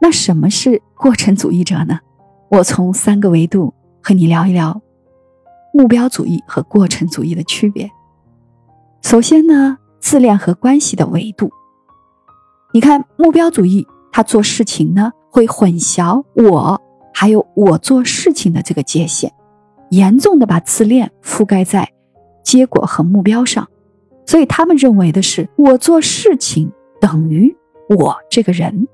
那什么是过程主义者呢？我从三个维度和你聊一聊目标主义和过程主义的区别。首先呢，自恋和关系的维度。你看，目标主义他做事情呢，会混淆我还有我做事情的这个界限，严重的把自恋覆盖在结果和目标上。所以他们认为的是，我做事情等于我这个人。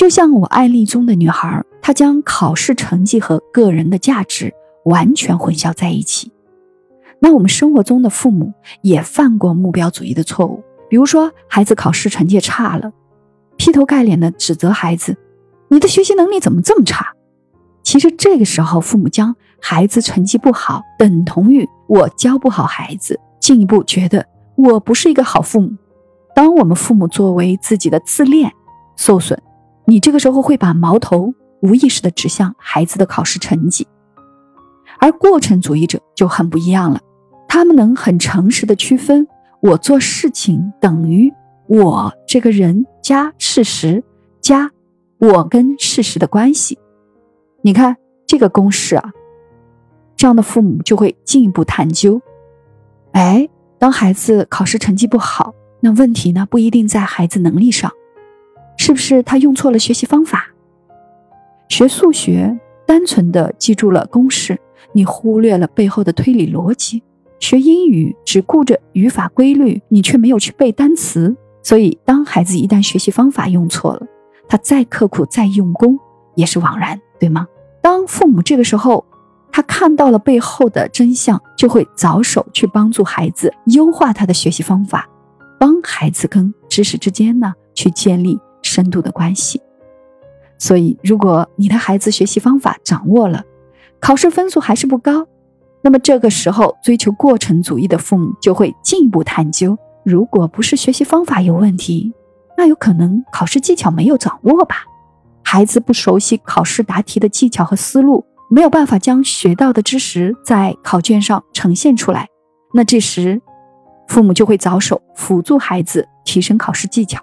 就像我案例中的女孩，她将考试成绩和个人的价值完全混淆在一起。那我们生活中的父母也犯过目标主义的错误，比如说孩子考试成绩差了，劈头盖脸的指责孩子：“你的学习能力怎么这么差？”其实这个时候，父母将孩子成绩不好等同于我教不好孩子，进一步觉得我不是一个好父母。当我们父母作为自己的自恋受损。你这个时候会把矛头无意识的指向孩子的考试成绩，而过程主义者就很不一样了，他们能很诚实的区分我做事情等于我这个人加事实加我跟事实的关系。你看这个公式啊，这样的父母就会进一步探究，哎，当孩子考试成绩不好，那问题呢不一定在孩子能力上。是不是他用错了学习方法？学数学单纯的记住了公式，你忽略了背后的推理逻辑；学英语只顾着语法规律，你却没有去背单词。所以，当孩子一旦学习方法用错了，他再刻苦再用功也是枉然，对吗？当父母这个时候他看到了背后的真相，就会着手去帮助孩子优化他的学习方法，帮孩子跟知识之间呢去建立。深度的关系，所以如果你的孩子学习方法掌握了，考试分数还是不高，那么这个时候追求过程主义的父母就会进一步探究：如果不是学习方法有问题，那有可能考试技巧没有掌握吧？孩子不熟悉考试答题的技巧和思路，没有办法将学到的知识在考卷上呈现出来，那这时父母就会着手辅助孩子提升考试技巧。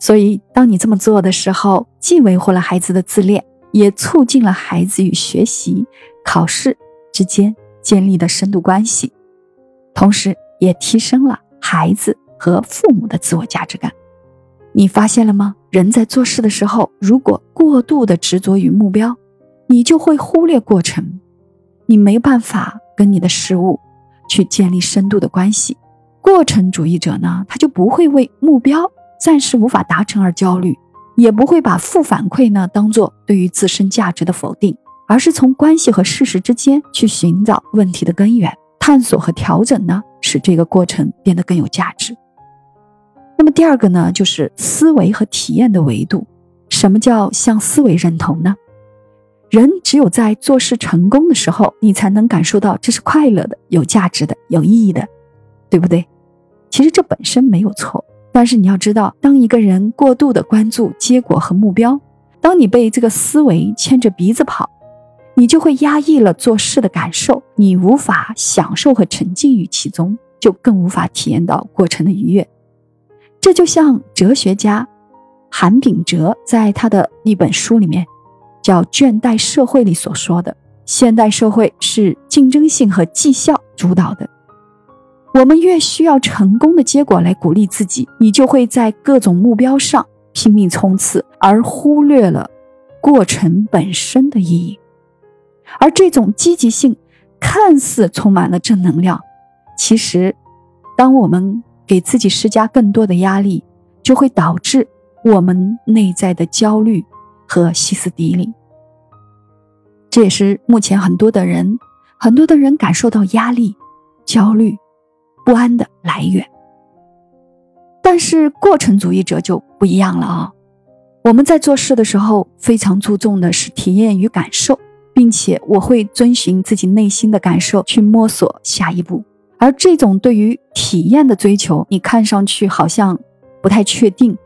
所以，当你这么做的时候，既维护了孩子的自恋，也促进了孩子与学习、考试之间建立的深度关系，同时也提升了孩子和父母的自我价值感。你发现了吗？人在做事的时候，如果过度的执着于目标，你就会忽略过程，你没办法跟你的事物去建立深度的关系。过程主义者呢，他就不会为目标。暂时无法达成而焦虑，也不会把负反馈呢当做对于自身价值的否定，而是从关系和事实之间去寻找问题的根源，探索和调整呢，使这个过程变得更有价值。那么第二个呢，就是思维和体验的维度。什么叫向思维认同呢？人只有在做事成功的时候，你才能感受到这是快乐的、有价值的、有意义的，对不对？其实这本身没有错。但是你要知道，当一个人过度的关注结果和目标，当你被这个思维牵着鼻子跑，你就会压抑了做事的感受，你无法享受和沉浸于其中，就更无法体验到过程的愉悦。这就像哲学家韩炳哲在他的一本书里面叫《倦怠社会》里所说的：现代社会是竞争性和绩效主导的。我们越需要成功的结果来鼓励自己，你就会在各种目标上拼命冲刺，而忽略了过程本身的意义。而这种积极性看似充满了正能量，其实，当我们给自己施加更多的压力，就会导致我们内在的焦虑和歇斯底里。这也是目前很多的人，很多的人感受到压力、焦虑。不安的来源，但是过程主义者就不一样了啊！我们在做事的时候，非常注重的是体验与感受，并且我会遵循自己内心的感受去摸索下一步。而这种对于体验的追求，你看上去好像不太确定，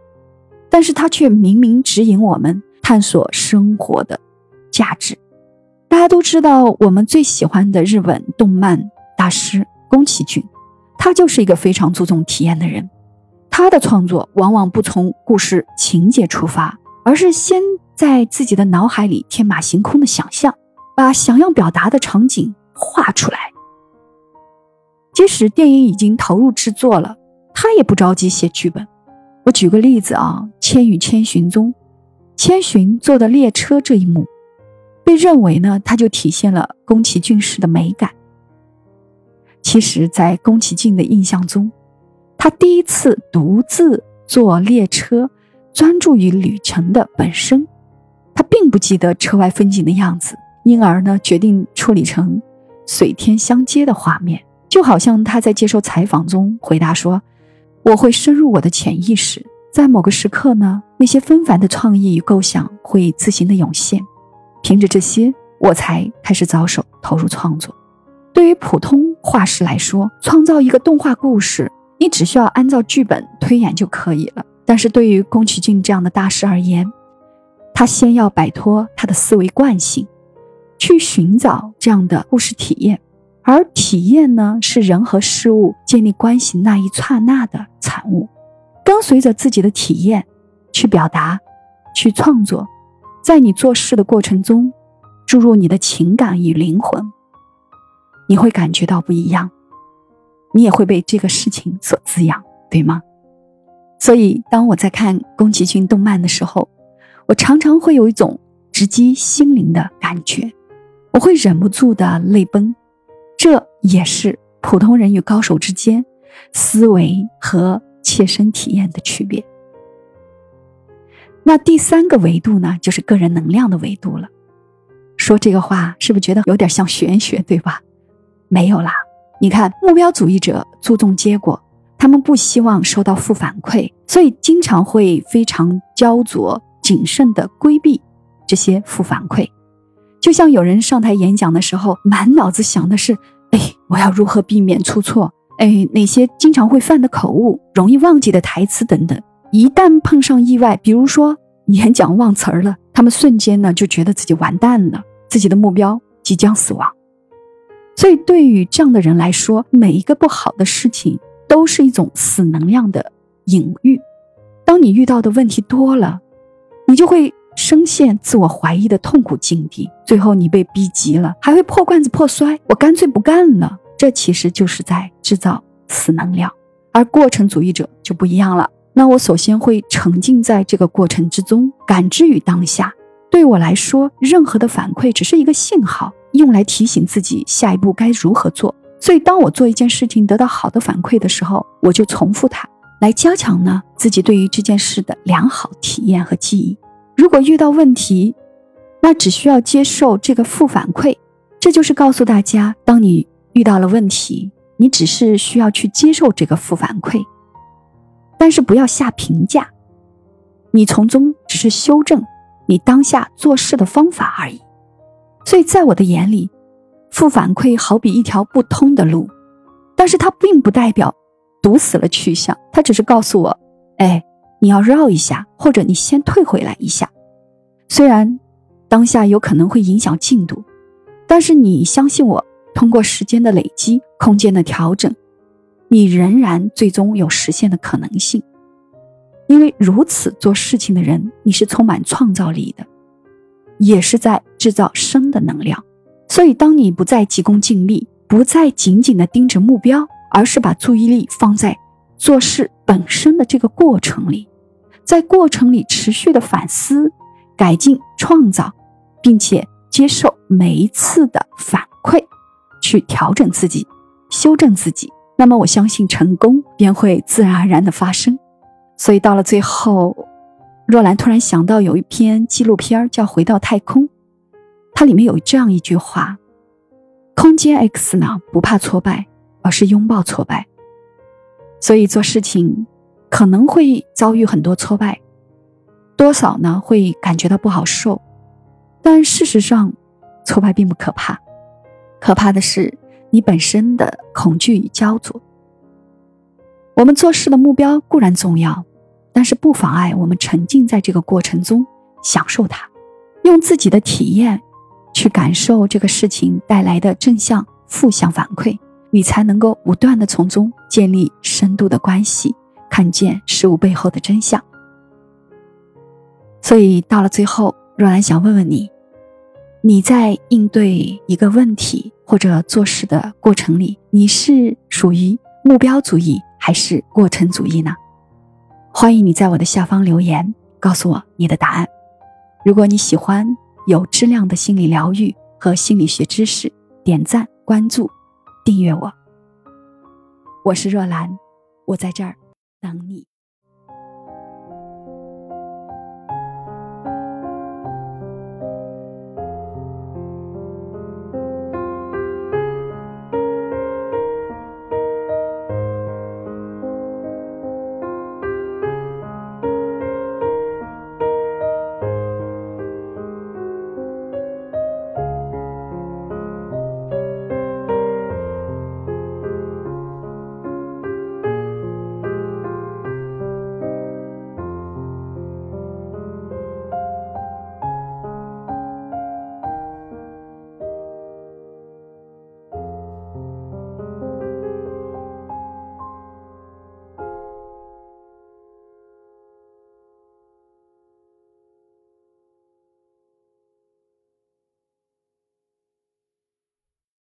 但是它却明明指引我们探索生活的价值。大家都知道，我们最喜欢的日本动漫大师宫崎骏。他就是一个非常注重体验的人，他的创作往往不从故事情节出发，而是先在自己的脑海里天马行空的想象，把想要表达的场景画出来。即使电影已经投入制作了，他也不着急写剧本。我举个例子啊，《千与千寻》中，千寻坐的列车这一幕，被认为呢，它就体现了宫崎骏式的美感。其实，在宫崎骏的印象中，他第一次独自坐列车，专注于旅程的本身，他并不记得车外风景的样子，因而呢，决定处理成水天相接的画面，就好像他在接受采访中回答说。我会深入我的潜意识，在某个时刻呢，那些纷繁的创意与构想会自行的涌现，凭着这些，我才开始着手投入创作。对于普通画师来说，创造一个动画故事，你只需要按照剧本推演就可以了。但是对于宫崎骏这样的大师而言，他先要摆脱他的思维惯性，去寻找这样的故事体验。而体验呢，是人和事物建立关系那一刹那的产物。跟随着自己的体验，去表达，去创作，在你做事的过程中，注入你的情感与灵魂，你会感觉到不一样，你也会被这个事情所滋养，对吗？所以，当我在看宫崎骏动漫的时候，我常常会有一种直击心灵的感觉，我会忍不住的泪崩。这也是普通人与高手之间思维和切身体验的区别。那第三个维度呢，就是个人能量的维度了。说这个话是不是觉得有点像玄学，对吧？没有啦，你看，目标主义者注重结果，他们不希望收到负反馈，所以经常会非常焦灼、谨慎的规避这些负反馈。就像有人上台演讲的时候，满脑子想的是：哎，我要如何避免出错？哎，哪些经常会犯的口误、容易忘记的台词等等。一旦碰上意外，比如说演讲忘词儿了，他们瞬间呢就觉得自己完蛋了，自己的目标即将死亡。所以，对于这样的人来说，每一个不好的事情都是一种死能量的隐喻。当你遇到的问题多了，你就会。深陷自我怀疑的痛苦境地，最后你被逼急了，还会破罐子破摔。我干脆不干了，这其实就是在制造死能量。而过程主义者就不一样了。那我首先会沉浸在这个过程之中，感知于当下。对我来说，任何的反馈只是一个信号，用来提醒自己下一步该如何做。所以，当我做一件事情得到好的反馈的时候，我就重复它，来加强呢自己对于这件事的良好体验和记忆。如果遇到问题，那只需要接受这个负反馈，这就是告诉大家：当你遇到了问题，你只是需要去接受这个负反馈，但是不要下评价，你从中只是修正你当下做事的方法而已。所以在我的眼里，负反馈好比一条不通的路，但是它并不代表堵死了去向，它只是告诉我：哎。你要绕一下，或者你先退回来一下。虽然当下有可能会影响进度，但是你相信我，通过时间的累积、空间的调整，你仍然最终有实现的可能性。因为如此做事情的人，你是充满创造力的，也是在制造生的能量。所以，当你不再急功近利，不再紧紧的盯着目标，而是把注意力放在做事本身的这个过程里。在过程里持续的反思、改进、创造，并且接受每一次的反馈，去调整自己、修正自己，那么我相信成功便会自然而然的发生。所以到了最后，若兰突然想到有一篇纪录片叫《回到太空》，它里面有这样一句话：“空间 X 呢不怕挫败，而是拥抱挫败。”所以做事情。可能会遭遇很多挫败，多少呢会感觉到不好受，但事实上，挫败并不可怕，可怕的是你本身的恐惧与焦灼。我们做事的目标固然重要，但是不妨碍我们沉浸在这个过程中，享受它，用自己的体验去感受这个事情带来的正向、负向反馈，你才能够不断的从中建立深度的关系。看见事物背后的真相，所以到了最后，若兰想问问你：你在应对一个问题或者做事的过程里，你是属于目标主义还是过程主义呢？欢迎你在我的下方留言，告诉我你的答案。如果你喜欢有质量的心理疗愈和心理学知识，点赞、关注、订阅我。我是若兰，我在这儿等你。